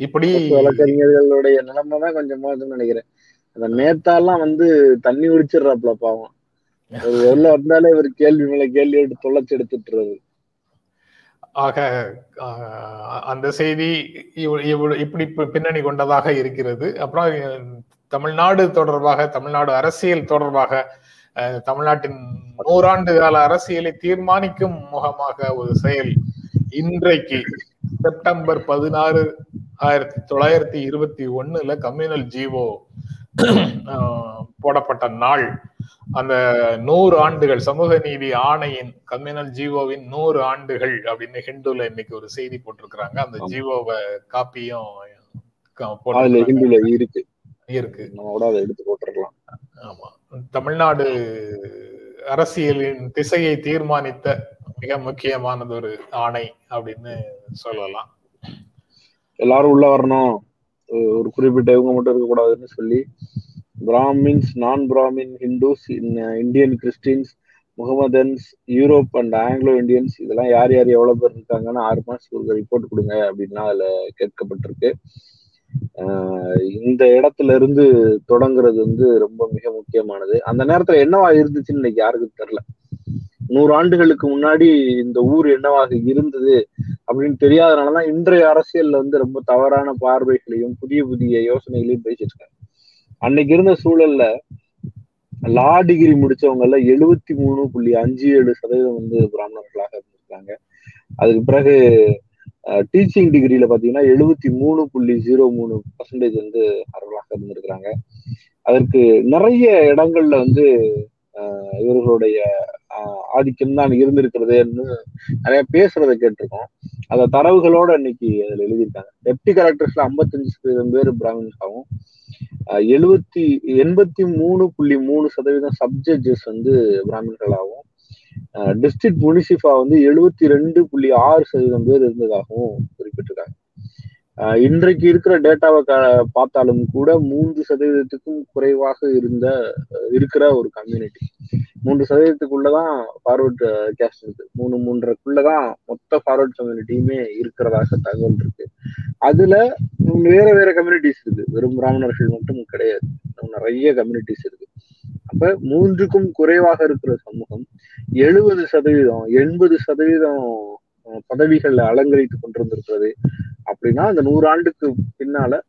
இப்படி வழக்கறிஞர்களுடைய நிலைமை தான் கொஞ்சம் மோசம்னு நினைக்கிறேன். அந்த நேத்தாலாம் வந்து தண்ணி குடிச்சிடுறாப்ல பாவம். எவ்வளவு வந்தாலே இவர் கேள்வி மேல கேள்வி எடுத்து தொலைச்சு எடுத்துட்டுறது ஆக ஆஹ், அந்த செய்தி இவ்- இப்படி பின்னணி கொண்டதாக இருக்கிறது. அப்புறம் தமிழ்நாடு தொடர்பாக தமிழ்நாடு அரசியல் தொடர்பாக அஹ், தமிழ்நாட்டின் நூறாண்டு கால அரசியலை தீர்மானிக்கும் முகமாக ஒரு செயல் இன்றைக்கு செப்டம்பர் பதினாறு ஆயிரத்தி தொள்ளாயிரத்தி இருபத்தி ஒண்ணுல கம்யூனல் ஜீவோ போடப்பட்ட நாள். அந்த நூறு ஆண்டுகள் சமூக நீதி ஆணையின் கம்யூனல் ஜீவோவின் நூறு ஆண்டுகள் அப்படின்னு ஹிந்துல இன்னைக்கு ஒரு செய்தி போட்டிருக்கிறாங்க. அந்த. ஜீவோவை காப்பியும். ஹிந்துல இருக்கு. இருக்கு. எடுத்து போட்டுருக்கலாம் ஆமா. தமிழ்நாடு அரசியலின் திசையை தீர்மானித்த மிக முக்கியமானது ஒரு ஆணை அப்படின்னு சொல்லலாம். எல்லாரும் உள்ள வரணும். ஒரு குறிப்பிட்ட இவங்க மட்டும் இருக்கக்கூடாதுன்னு சொல்லி Brahmins non Brahmin Hindus Indian Christians Mohammedans Europe and Anglo Indians இதெல்லாம் யார் யார் எவ்வளவு பேர் இருக்காங்கன்னு ஆறு மாதத்துக்கு ஒரு ரிப்போர்ட் கொடுங்க அப்படின்னா அதுல கேட்கப்பட்டிருக்கு. ஆஹ் இந்த இடத்துல இருந்து தொடங்குறது வந்து ரொம்ப மிக முக்கியமானது. அந்த நேரத்துல என்னவா இருந்துச்சுன்னு இன்னைக்கு யாருக்கும் தெரியல. நூறு ஆண்டுகளுக்கு முன்னாடி இந்த ஊர் என்னவாக இருந்தது அப்படின்னு தெரியாதனாலதான் இன்றைய அரசியல்ல வந்து ரொம்ப தவறான பார்வைகளையும் புதிய புதிய யோசனைகளையும் பேசியிருக்காங்க. அன்னைக்கு இருந்த சூழல்ல லா டிகிரி முடிச்சவங்கல எழுபத்தி மூணு புள்ளி அஞ்சு ஏழு சதவீதம் வந்து பிராமணர்களாக இருந்திருக்காங்க. அதுக்கு பிறகு டீச்சிங் டிகிரியில பாத்தீங்கன்னா எழுபத்தி மூணு புள்ளி ஜீரோ மூணு பர்சன்டேஜ் வந்து அவர்களாக இருந்திருக்கிறாங்க. அதற்கு நிறைய இடங்கள்ல வந்து ஆஹ் இவர்களுடைய ஆதிக்கம் தான் இருந்திருக்கிறதுன்னு நிறைய பேசுறதை கேட்டிருக்கோம். அந்த தரவுகளோட இன்னைக்கு அதுல எழுதியிருக்காங்க. டெப்டி கலெக்டர்ஸ்ல ஐம்பத்தஞ்சு சதவீதம் பேர் பிராமின்ஸாகவும் எழுபத்தி எண்பத்தி மூணு புள்ளி மூணு சதவீதம் சப்ஜட்ஜஸ் வந்து பிராமின்களாகவும் டிஸ்ட்ரிக்ட் முனிசிபா வந்து எழுபத்தி ரெண்டு புள்ளி ஆறு சதவீதம் பேர் இருந்ததாகவும் குறிப்பிட்டிருக்காங்க. இன்றைக்கு இருக்கிற டேட்டாவை க- பார்த்தாலும் கூட மூன்று சதவீதத்துக்கும் குறைவாக இருந்த இருக்கிற ஒரு கம்யூனிட்டி மூன்று சதவீதத்துக்குள்ளதான் ஃபார்வர்ட் கேஸ்ட் இருக்கு. மூணு மூன்றரைக்குள்ளதான் மொத்த ஃபார்வர்ட் கம்யூனிட்டியுமே இருக்கிறதாக தகவல் இருக்கு. அதுல வேற வேற கம்யூனிட்டிஸ் இருக்கு. வெறும் பிராமணர்கள் மட்டும் கிடையாது. நிறைய கம்யூனிட்டிஸ் இருக்கு. அப்ப மூன்றுக்கும் குறைவாக இருக்கிற சமூகம் எழுபது சதவீதம் எண்பது சதவீதம் அஹ், பதவிகளை அலங்கரித்துக் கொண்டிருந்திருக்கிறது. அப்படின்னா அந்த நூறு ஆண்டுக்கு பின்னால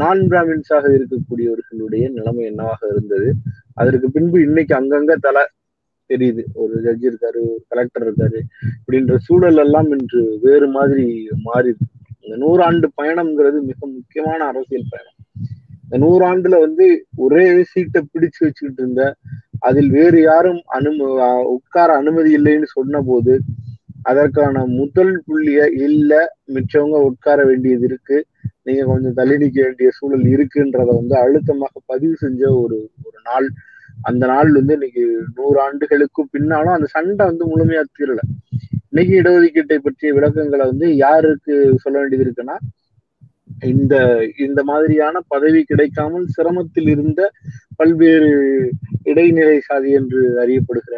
நான் பிராமின்ஸாக இருக்கக்கூடியவர்களுடைய நிலைமை என்னவாக இருந்தது? அதற்கு பின்பு இன்னைக்கு அங்கங்க தலை தெரியுது. ஒரு ஜட்ஜ் இருக்காரு ஒரு கலெக்டர் இருக்காரு. இப்படின்ற சூழல் எல்லாம் இன்று வேறு மாதிரி மாறிடுது இந்த நூறாண்டு பயணம்ங்கிறது மிக முக்கியமான அரசியல் பயணம். இந்த நூறாண்டுல வந்து ஒரே சீட்டை பிடிச்சு வச்சுக்கிட்டு இருந்த அதில் வேறு யாரும் அனும உட்கார அனுமதி இல்லைன்னு சொன்ன போது அதற்கான முதல் புள்ளிய இல்ல மிச்சவங்க உட்கார வேண்டியது இருக்கு. நீங்க கொஞ்சம் தள்ளி நிக்க வேண்டிய சூழல் இருக்குன்றத வந்து அழுத்தமாக பதிவு செஞ்ச ஒரு ஒரு நாள். அந்த நாள் வந்து இன்னைக்கு நூறு ஆண்டுகளுக்கு பின்னாலும் அந்த சண்டை வந்து முழுமையா தீரல. இன்னைக்கு இடஒதுக்கீட்டை பற்றிய விளக்கங்களை வந்து யாருக்கு சொல்ல வேண்டியது இருக்குன்னா இந்த இந்த மாதிரியான பதவி கிடைக்காமல் சிரமத்தில் இருந்த பல்வேறு இடைநிலை சாதி என்று அறியப்படுகிற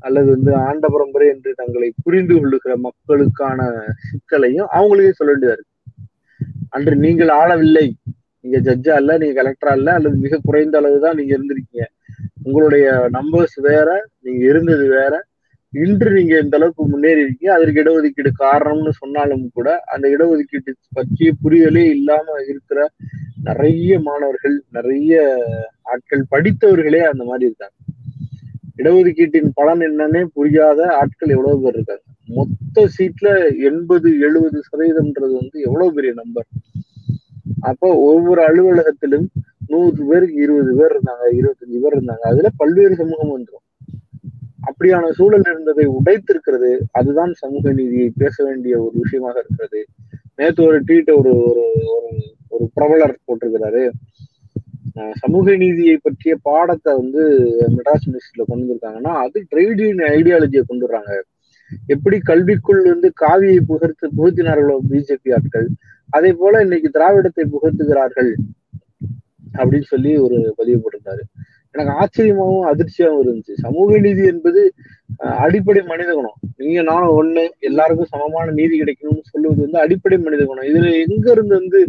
அல்லது வந்து ஆண்ட பரம்பரை என்று தங்களை புரிந்து கொள்ளுகிற மக்களுக்கான சிக்கலையும் அவங்களுக்கே சொல்ல வேண்டியதா இருக்கு. அன்று நீங்கள் ஆளவில்லை. நீங்க ஜட்ஜா இல்ல நீங்க கலெக்டரா இல்ல அல்லது மிக குறைந்த அளவு தான் நீங்க இருந்திருக்கீங்க. உங்களுடைய நம்பர்ஸ் வேற நீங்க இருந்தது வேற. இன்று நீங்க இந்த அளவுக்கு முன்னேறி இருக்கீங்க. அதற்கு இடஒதுக்கீடு காரணம்னு சொன்னாலும் கூட அந்த இடஒதுக்கீட்டு பற்றிய புரிதலே இல்லாம இருக்கிற நிறைய மாணவர்கள் நிறைய ஆட்கள் படித்தவர்களே அந்த மாதிரி இருக்காங்க. இடஒதுக்கீட்டின் பலன் என்னன்னே புரியாத ஆட்கள் எவ்வளவு பேர் இருக்காங்க. மொத்த சீட்ல எண்பது எழுபது சதவீதம்ன்றது வந்து எவ்வளவு பெரிய நம்பர் அப்போ ஒவ்வொரு அலுவலகத்திலும் நூறு பேருக்கு இருபது பேர் இருந்தாங்க இருபத்தஞ்சு பேர் இருந்தாங்க. அதுல பல்வேறு சமூகம் வந்துடும் அப்படியான சூழல் இருந்ததை உடைத்திருக்கிறது அதுதான் சமூக நீதியை பேச வேண்டிய ஒரு விஷயமாக இருக்கிறது. நேற்று ஒரு ட்வீட்டை ஒரு ஒரு ஒரு பிரபலர் போட்டிருக்கிறாரு. சமூக நீதியை பற்றிய பாடத்தை வந்து மெட்ராஸ் யூனிவர்சிட்டியில கொண்டு வந்திருக்காங்கன்னா அது டிரைவிடியன் ஐடியாலஜியை கொண்டு வர்றாங்க. எப்படி கல்விக்குள் வந்து காவியை புகழ்த்து புகுத்தினார்களோ பிஜேபி ஆட்கள் அதே போல இன்னைக்கு திராவிடத்தை புகழ்த்துகிறார்கள் அப்படின்னு சொல்லி ஒரு பதிவு போட்டிருந்தாரு. எனக்கு ஆச்சரியமாகவும் அதிர்ச்சியாகவும் இருந்துச்சு. சமூக நீதி என்பது அடிப்படை மனித குணம். நீங்க நானும் ஒண்ணு எல்லாருக்கும் சமமான நீதி கிடைக்கணும்னு சொல்லுவது வந்து அடிப்படை மனித குணம். இதுல எங்க இருந்து வந்து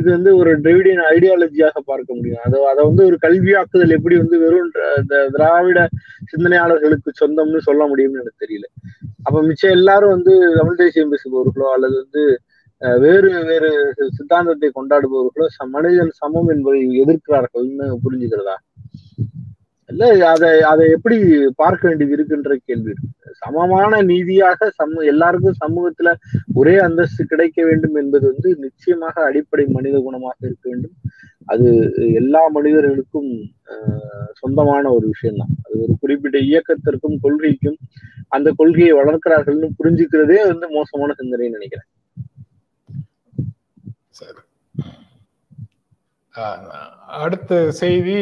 இது வந்து ஒரு டிரைவிடியன் ஐடியாலஜியாக பார்க்க முடியும்? அதை அதை வந்து ஒரு கல்வியாக்குதல் எப்படி வந்து வெறும் இந்த திராவிட சிந்தனையாளர்களுக்கு சொந்தம்னு சொல்ல முடியும்னு எனக்கு தெரியல. அப்ப மிச்சம் எல்லாரும் வந்து தமிழ் தேசியம் பேசுபவர்களோ அல்லது வந்து வேறு வேறு சித்தாந்தத்தை கொண்டாடுபவர்களோ மனிதன் சமம் என்பதை எதிர்க்கிறார்கள்னு புரிஞ்சுக்கிறதா? இல்ல அதை அதை எப்படி பார்க்க வேண்டியது இருக்குன்ற கேள்வி. சமமான நீதியாக சம எல்லாருக்கும் சமூகத்துல ஒரே அந்தஸ்து கிடைக்க வேண்டும் என்பது வந்து நிச்சயமாக அடிப்படை மனித குணமாக இருக்க வேண்டும். அது எல்லா மனிதர்களுக்கும் சொந்தமான ஒரு விஷயம்தான். அது ஒரு குறிப்பிட்ட இயக்கத்திற்கும் கொள்கைக்கும் அந்த கொள்கையை வளர்க்கிறார்கள்னு புரிஞ்சுக்கிறதே வந்து மோசமான சிந்தனைன்னு நினைக்கிறேன். சரி. அடுத்த செய்தி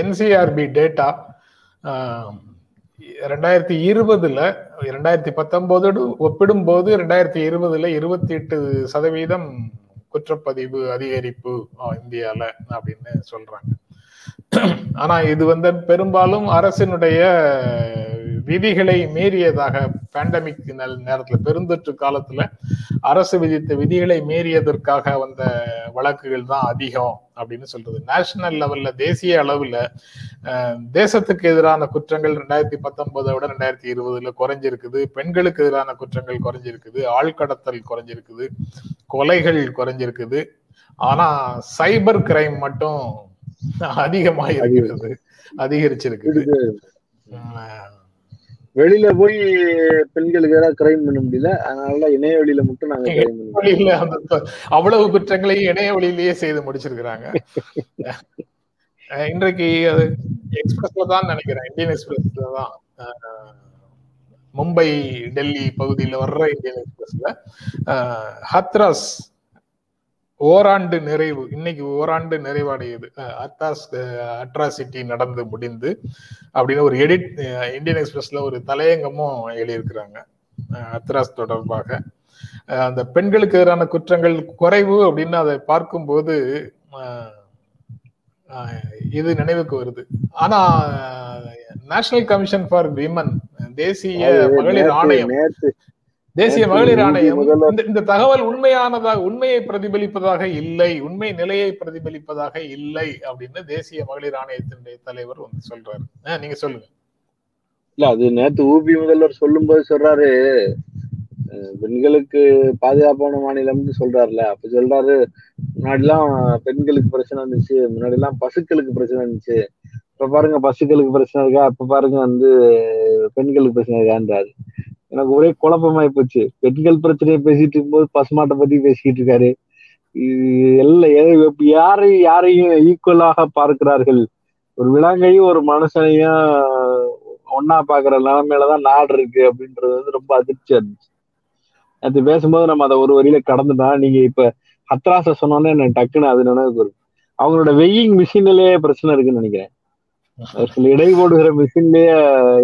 என்சிஆர்பி டேட்டா ரெண்டாயிரத்தி இருபதுல ரெண்டாயிரத்தி பத்தொன்பதோடு ஒப்பிடும்போது ரெண்டாயிரத்தி இருபதுல இருபத்தி எட்டு சதவீதம் குற்றப்பதிவு அதிகரிப்பு இந்தியால அப்படின்னு சொல்றாங்க. [clears throat] ஆனா இது வந்து பெரும்பாலும் அரசினுடைய விதிகளை மீறியதாக பேண்டமிக் நேரத்துல பெருந்தொற்று காலத்துல அரசு விதித்த விதிகளை மீறியதற்காக வந்த வழக்குகள் தான் அதிகம் அப்படின்னு சொல்றது. நேஷனல் லெவல்ல தேசிய அளவுல தேசத்துக்கு எதிரான குற்றங்கள் ரெண்டாயிரத்தி பத்தொன்பதை விட ரெண்டாயிரத்தி இருபதுல குறைஞ்சிருக்குது. பெண்களுக்கு எதிரான குற்றங்கள் குறைஞ்சிருக்குது. ஆழ்கடத்தல் குறைஞ்சிருக்குது. கொலைகள் குறைஞ்சிருக்குது. ஆனா சைபர் கிரைம் மட்டும் [laughs] அதிகமாக இருக்கிறது அதிகரிச்சிருக்குது. வெளியில போய் பெண்களுக்கு ஏதாவது கிரைம் பண்ண முடியல. அதனால இணைய வழியில மட்டும் நாங்க வழியில அவ்வளவு குற்றங்களையும் இணைய வழியிலேயே செய்து முடிச்சிருக்கிறாங்க. இன்றைக்கு அது எக்ஸ்பிரஸ்ல தான் நினைக்கிறேன். இந்தியன் எக்ஸ்பிரஸ்ல தான். மும்பை டெல்லி பகுதியில் வர்ற இந்தியன் எக்ஸ்பிரஸ்ல ஹத்ராஸ் ஓராண்டு நிறைவு இன்னைக்கு ஓராண்டு நிறைவடையுது. அத்தாஸ் அட்ராசிட்டி நடந்து முடிந்து அப்படின்னு ஒரு எடிட் இந்தியன் எக்ஸ்பிரஸ்ல ஒரு தலையங்கமும் எழுதியிருக்கிறாங்க. அத்ராஸ் தொடர்பாக. அந்த பெண்களுக்கு எதிரான குற்றங்கள் குறைவு அப்படின்னு அதை பார்க்கும்போது இது நினைவுக்கு வருது. ஆனா நேஷனல் கமிஷன் ஃபார் விமன் தேசிய மகளிர் ஆணையம் தேசிய மகளிர் ஆணையம் இந்த தகவல் உண்மையானதாக உண்மையை பிரதிபலிப்பதாக இல்லை உண்மை நிலையை பிரதிபலிப்பதாக இல்லை அப்படின்னு தேசிய மகளிர் ஆணையத்தினுடைய தலைவர் வந்து சொல்றாரு. நீங்க சொல்லுங்க. இல்ல அது நேத்து ஊபி முதல்வர் சொல்லும் போது சொல்றாரு பெண்களுக்கு பாதுகாப்பான மாநிலம்னு சொல்றாருல. அப்ப சொல்றாரு முன்னாடிலாம் பெண்களுக்கு பிரச்சனை இருந்துச்சு முன்னாடி எல்லாம் பசுக்களுக்கு பிரச்சனை இருந்துச்சு. இப்ப பாருங்க பசுக்களுக்கு பிரச்சனை இருக்கா? அப்ப பாருங்க வந்து பெண்களுக்கு பிரச்சனை இருக்கான்றாரு. எனக்கு ஒரே குழப்பமாயி போச்சு. பெண்கள் பிரச்சனையை பேசிட்டு இருக்கும்போது பசுமாட்டை பத்தி பேசிக்கிட்டு இருக்காரு. இது எல்லாம் யாரையும் யாரையும் ஈக்குவலாக பார்க்கிறார்கள்? ஒரு விலங்கையும் ஒரு மனுஷனையும் ஒன்னா பாக்குற நிலைமையிலதான் நாடு இருக்கு அப்படின்றது வந்து ரொம்ப அதிர்ச்சியா இருந்துச்சு. அது பேசும்போது நம்ம அதை ஒரு வரியில கடந்துட்டோம் நீங்க இப்ப ஹத்ராச சொன்னோன்னே எனக்கு டக்குன்னு அது நினைவுக்கு வரும் அவங்களோட வெயிங் மிஷின்லயே பிரச்சனை இருக்குன்னு நினைக்கிறேன். ஒரு சில இடை போடுகிற மிஷின்லயே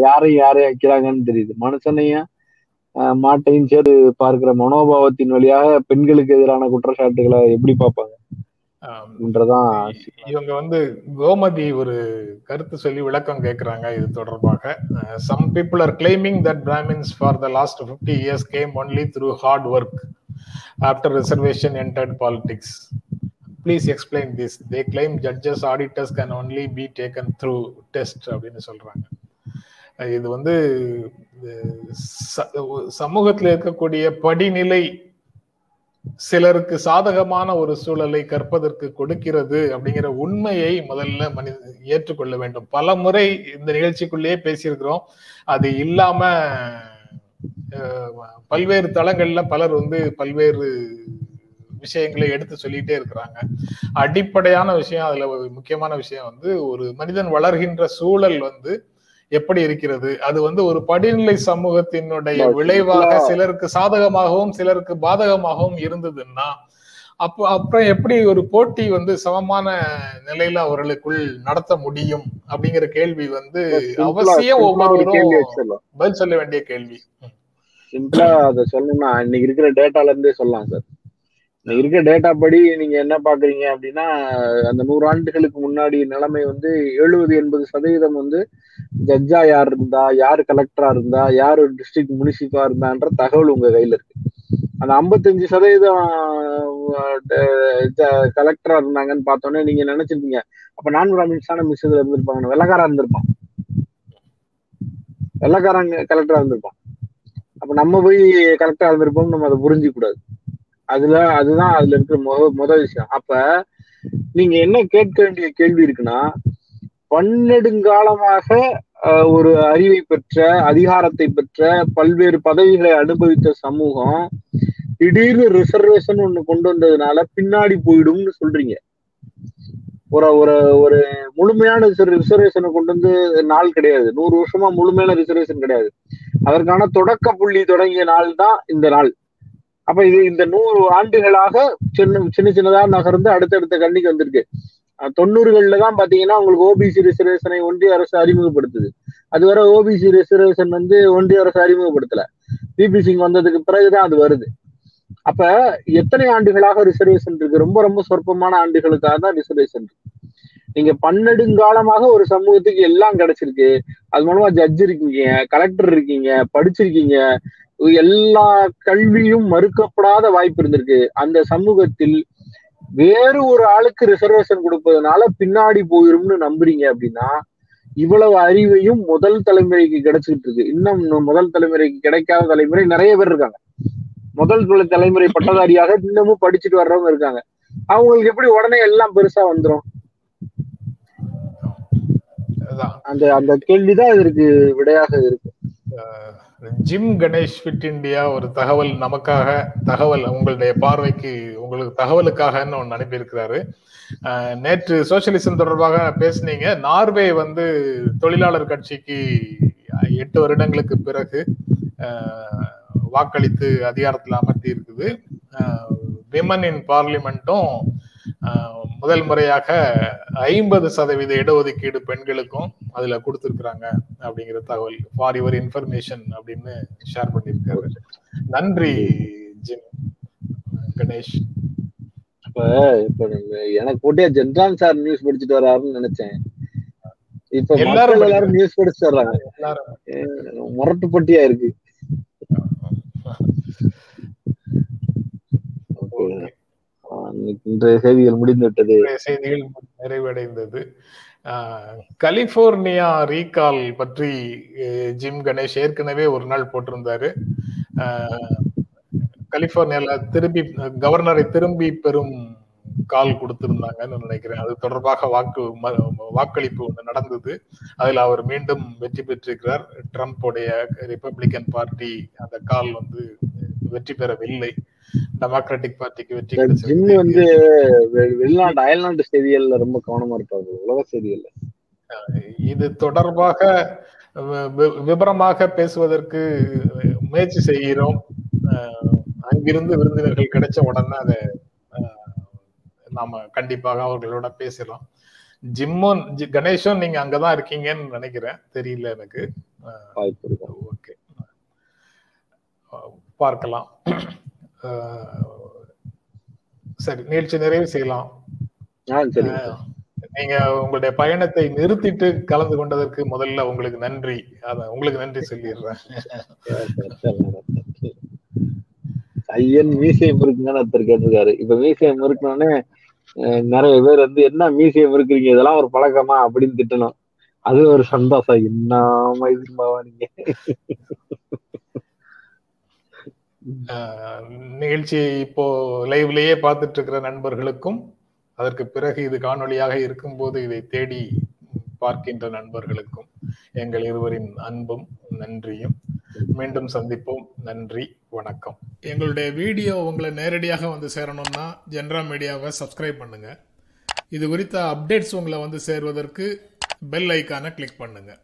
யாரையும் யாரையும் வைக்கிறாங்கன்னு தெரியுது. மனுஷனையும் மாட்டையும் சேர்த்து பார்க்கிற மனோபாவத்தின் வழியாக பெண்களுக்கு எதிரான குற்றச்சாட்டுகளை எப்படி பார்ப்பாங்க? இவங்க வந்து கோமதி ஒரு கருத்து சொல்லி விளக்கம் கேட்கறாங்க இது தொடர்பாக. Some people are claiming that Brahmins for the last fifty years came only through hard work after reservation entered politics please explain this they claim judges auditors can only be taken through test அப்படின்னு சொல்றாங்க. இது வந்து சமூகத்தில் இருக்கக்கூடிய படிநிலை சிலருக்கு சாதகமான ஒரு சூழலை கற்பதற்கு கொடுக்கிறது அப்படிங்கிற உண்மையை முதல்ல மனித ஏற்றுக்கொள்ள வேண்டும். பல முறை இந்த நிகழ்ச்சிக்குள்ளேயே பேசியிருக்கிறோம். அது இல்லாம பல்வேறு தளங்கள்ல பலர் வந்து பல்வேறு விஷயங்களை எடுத்து சொல்லிட்டே இருக்கிறாங்க. அடிப்படையான விஷயம் அதுல ஒரு முக்கியமான விஷயம் வந்து ஒரு மனிதன் வளர்கின்ற சூழல் வந்து எப்படி இருக்கிறது? அது வந்து ஒரு படிநிலை சமூகத்தினுடைய விளைவாக சிலருக்கு சாதகமாகவும் சிலருக்கு பாதகமாகவும் இருந்ததுன்னா அப்போ அப்புறம் எப்படி ஒரு போட்டி வந்து சமமான நிலையில அவர்களுக்குள் நடத்த முடியும்? அப்படிங்கிற கேள்வி வந்து அவசியம் ஒவ்வொருவரும் பதில் சொல்ல வேண்டிய கேள்வி. சிம்பிளா அதை சொல்லணும்னா இன்னைக்கு இருக்கிற டேட்டால இருந்தே சொல்லலாம் சார் இருக்க டேட்டா படி நீங்க என்ன பாக்குறீங்க அப்படின்னா அந்த நூறு ஆண்டுகளுக்கு முன்னாடி நிலைமை வந்து எழுபது எண்பது சதவீதம் வந்து ஜட்ஜா யார் இருந்தா யார் கலெக்டரா இருந்தா யார் டிஸ்ட்ரிக்ட் முனிசிபா இருந்தான்ற தகவல் உங்க கையில இருக்கு. அந்த ஐம்பத்தஞ்சு சதவீதம் கலெக்டரா இருந்தாங்கன்னு பார்த்தோன்னே நீங்க நினைச்சிருந்தீங்க அப்ப நான் பிராமின்ஸான மிஸ் இதுல இருந்திருப்பாங்க வெள்ளக்காரா இருந்திருப்பான். வெள்ளக்காரங்க கலெக்டரா இருந்திருப்பான். அப்ப நம்ம போய் கலெக்டரா இருந்திருப்போம் நம்ம அதை புரிஞ்சிக்கூடாது அதுல அதுதான் அதுல இருக்கிற முத முதல் விஷயம். அப்ப நீங்க என்ன கேட்க வேண்டிய கேள்வி இருக்குன்னா பன்னெடுங்காலமாக ஒரு அறிவை பெற்ற அதிகாரத்தை பெற்ற பல்வேறு பதவிகளை அனுபவித்த சமூகம் திடீர்னு ரிசர்வேஷன் ஒண்ணு கொண்டு வந்ததுனால பின்னாடி போயிடும்னு சொல்றீங்க. ஒரு ஒரு ஒரு முழுமையான ரிசர்வேஷனை கொண்டு வந்து நாள் கிடையாது. நூறு வருஷமா முழுமையான ரிசர்வேஷன் கிடையாது. அதற்கான தொடக்க புள்ளி தொடங்கிய நாள் தான் இந்த நாள். அப்ப இது இந்த நூறு ஆண்டுகளாக சின்ன சின்ன சின்னதா நகர்ந்து அடுத்தடுத்த கண்ணிக்கு வந்திருக்கு. தொண்ணூறுகள்ல தான் பாத்தீங்கன்னா உங்களுக்கு ஓபிசி ரிசர்வேஷனை ஒன்றிய அரசு அறிமுகப்படுத்துது. அதுவரை ஓபிசி ரிசர்வேஷன் வந்து ஒன்றிய அரசு அறிமுகப்படுத்தல. பிபி சிங் வந்ததுக்கு பிறகுதான் அது வருது. அப்ப எத்தனை ஆண்டுகளாக ரிசர்வேஷன் இருக்கு? ரொம்ப ரொம்ப சொற்பமான ஆண்டுகளுக்காக தான் ரிசர்வேஷன் இருக்கு. நீங்க பன்னெடுங்காலமாக ஒரு சமூகத்துக்கு எல்லாம் கிடைச்சிருக்கு. அது மூலமா ஜட்ஜ் இருக்கீங்க கலெக்டர் இருக்கீங்க படிச்சிருக்கீங்க. எல்லா கல்வியும் மறுக்கப்படாத வாய்ப்பு இருந்திருக்கு. அந்த சமூகத்தில் வேறு ஒரு ஆளுக்கு ரிசர்வேஷன் கொடுப்பதனால பின்னாடி போயிரும்னு நம்புறீங்க அப்படின்னா இவ்வளவு அறிவையும் முதல் தலைமுறைக்கு கிடைச்சிட்டு இருக்கு. இன்னும் முதல் தலைமுறைக்கு கிடைக்காத தலைமுறை நிறைய பேர் இருக்காங்க. முதல் தலை- தலைமுறை பட்டதாரியாக இன்னமும் படிச்சுட்டு வர்றவங்க இருக்காங்க. அவங்களுக்கு எப்படி உடனே எல்லாம் பெருசா வந்துரும்? அதுதான் அந்த அந்த கேள்விதான் இதற்கு விடையாக இருக்கு. ஜிம் கணேஷ் ஃபிட் இந்தியா ஒரு தகவல் நமக்காக தகவல் உங்களுடைய பார்வைக்கு உங்களுக்கு தகவலுக்காகன்னு ஒன்று அனுப்பியிருக்கிறாரு. நேற்று சோசியலிசம் தொடர்பாக பேசுனீங்க. நார்வே வந்து தொழிலாளர் கட்சிக்கு எட்டு வருடங்களுக்கு பிறகு வாக்களித்து அதிகாரத்தில் அமர்த்தி இருக்குது விமன் இன் பார்லிமெண்ட்டும் முதல் முறையாக ஐம்பது சதவீத இடஒதுக்கீடு பெண்களுக்கும் அதுல கொடுத்திருக்கிறாங்க அப்படிங்கிற தகவல் ஃபார் யுவர் இன்ஃபர்மேஷன் அப்படின்னு ஷேர் பண்ணியிருக்காரு. நன்றி ஜிம். கணேஷ். இப்ப இப்ப எனக்கு போட்டியா ஜென்ரான் சார் நியூஸ் படிச்சுட்டு வர்றாருன்னு நினைச்சேன். இப்ப எல்லாரும் எல்லாரும் நியூஸ் படிச்சுட்டு வர்றாங்க. எல்லாரும். அஹ் முரட்டு பட்டியா இருக்கு அஹ் இன்னைக்கு இன்றைய செய்திகள் முடிந்து விட்டது செய்திகள் நிறைவடைந்தது. ஆஹ், கலிபோர்னியா ரீகால் பற்றி ஜிம் கணேஷ் ஏற்கனவே ஒரு நாள் போட்டிருந்தாரு. ஆஹ், கலிபோர்னியால திரும்பி கவர்னரை திரும்பி பெறும் கால் கொடுத்திருந்தாங்கன்னு நினைக்கிறேன். அது தொடர்பாக வாக்கு வாக்களிப்பு ஒன்று நடந்தது. அதில் அவர் மீண்டும் வெற்றி பெற்றிருக்கிறார். ட்ரம்ப்புடைய ரிப்பப்ளிகன் பார்ட்டி அந்த கால் வந்து வெற்றி பெறவில்லை. டெமோக்ராட்டிக் பார்ட்டிக்கு வெற்றி ஜிம் கிடைச்சிருக்கு வந்து வெளிநாட்டு அயல்நாட்டு செய்திகள்ல ரொம்ப கவனமா இருப்பாரு. உலக செய்திகள்ல. இது தொடர்பாக விபரமாக பேசுவதற்கு முயற்சி செய்கிறோம். அங்கிருந்து விருந்தினர்கள் கிடைச்ச உடனே அதை நாம கண்டிப்பாக அவர்களோட பேசலாம் ஜிம்மும் கணேஷும் நீங்க அங்கதான் இருக்கீங்கன்னு நினைக்கிறேன். தெரியல எனக்கு. ஓகே. பார்க்கலாம். சரி நிகழ்ச்சி நிறைவு செய்யலாம். நீங்க உங்களுடைய பயணத்தை நிறுத்திட்டு கலந்து கொண்டதற்கு முதல்ல உங்களுக்கு நன்றி. அத உங்களுக்கு நன்றி சொல்லிடுறேன். [laughs] ஐயன் மியூசியம் இருக்குங்கன்னு ஒருத்தர் கேட்டிருக்காரு. இப்ப மியூசியம் இருக்கணும்னே அஹ், நிறைய பேர் வந்து என்ன மியூசியம் இருக்கிறீங்க இதெல்லாம் ஒரு பழக்கமா? அப்படின்னு திட்டணும். அது ஒரு சந்தோஷம். என்ன இதுமாவா நீங்க [laughs] நிகழ்ச்சியை இப்போ லைவ்லயே பார்த்துட்டு இருக்கிற நண்பர்களுக்கும் அதற்கு பிறகு இது காணொலியாக இருக்கும்போது இதை தேடி பார்க்கின்ற நண்பர்களுக்கும் எங்கள் இருவரின் அன்பும் நன்றியும். மீண்டும் சந்திப்போம். நன்றி. வணக்கம். எங்களுடைய வீடியோ உங்களை நேரடியாக வந்து சேரணும்னா ஜென்ரா மீடியாவை சப்ஸ்கிரைப் பண்ணுங்க. இது குறித்த அப்டேட்ஸ் உங்களை வந்து சேர்வதற்கு பெல் ஐக்கானை கிளிக் பண்ணுங்கள்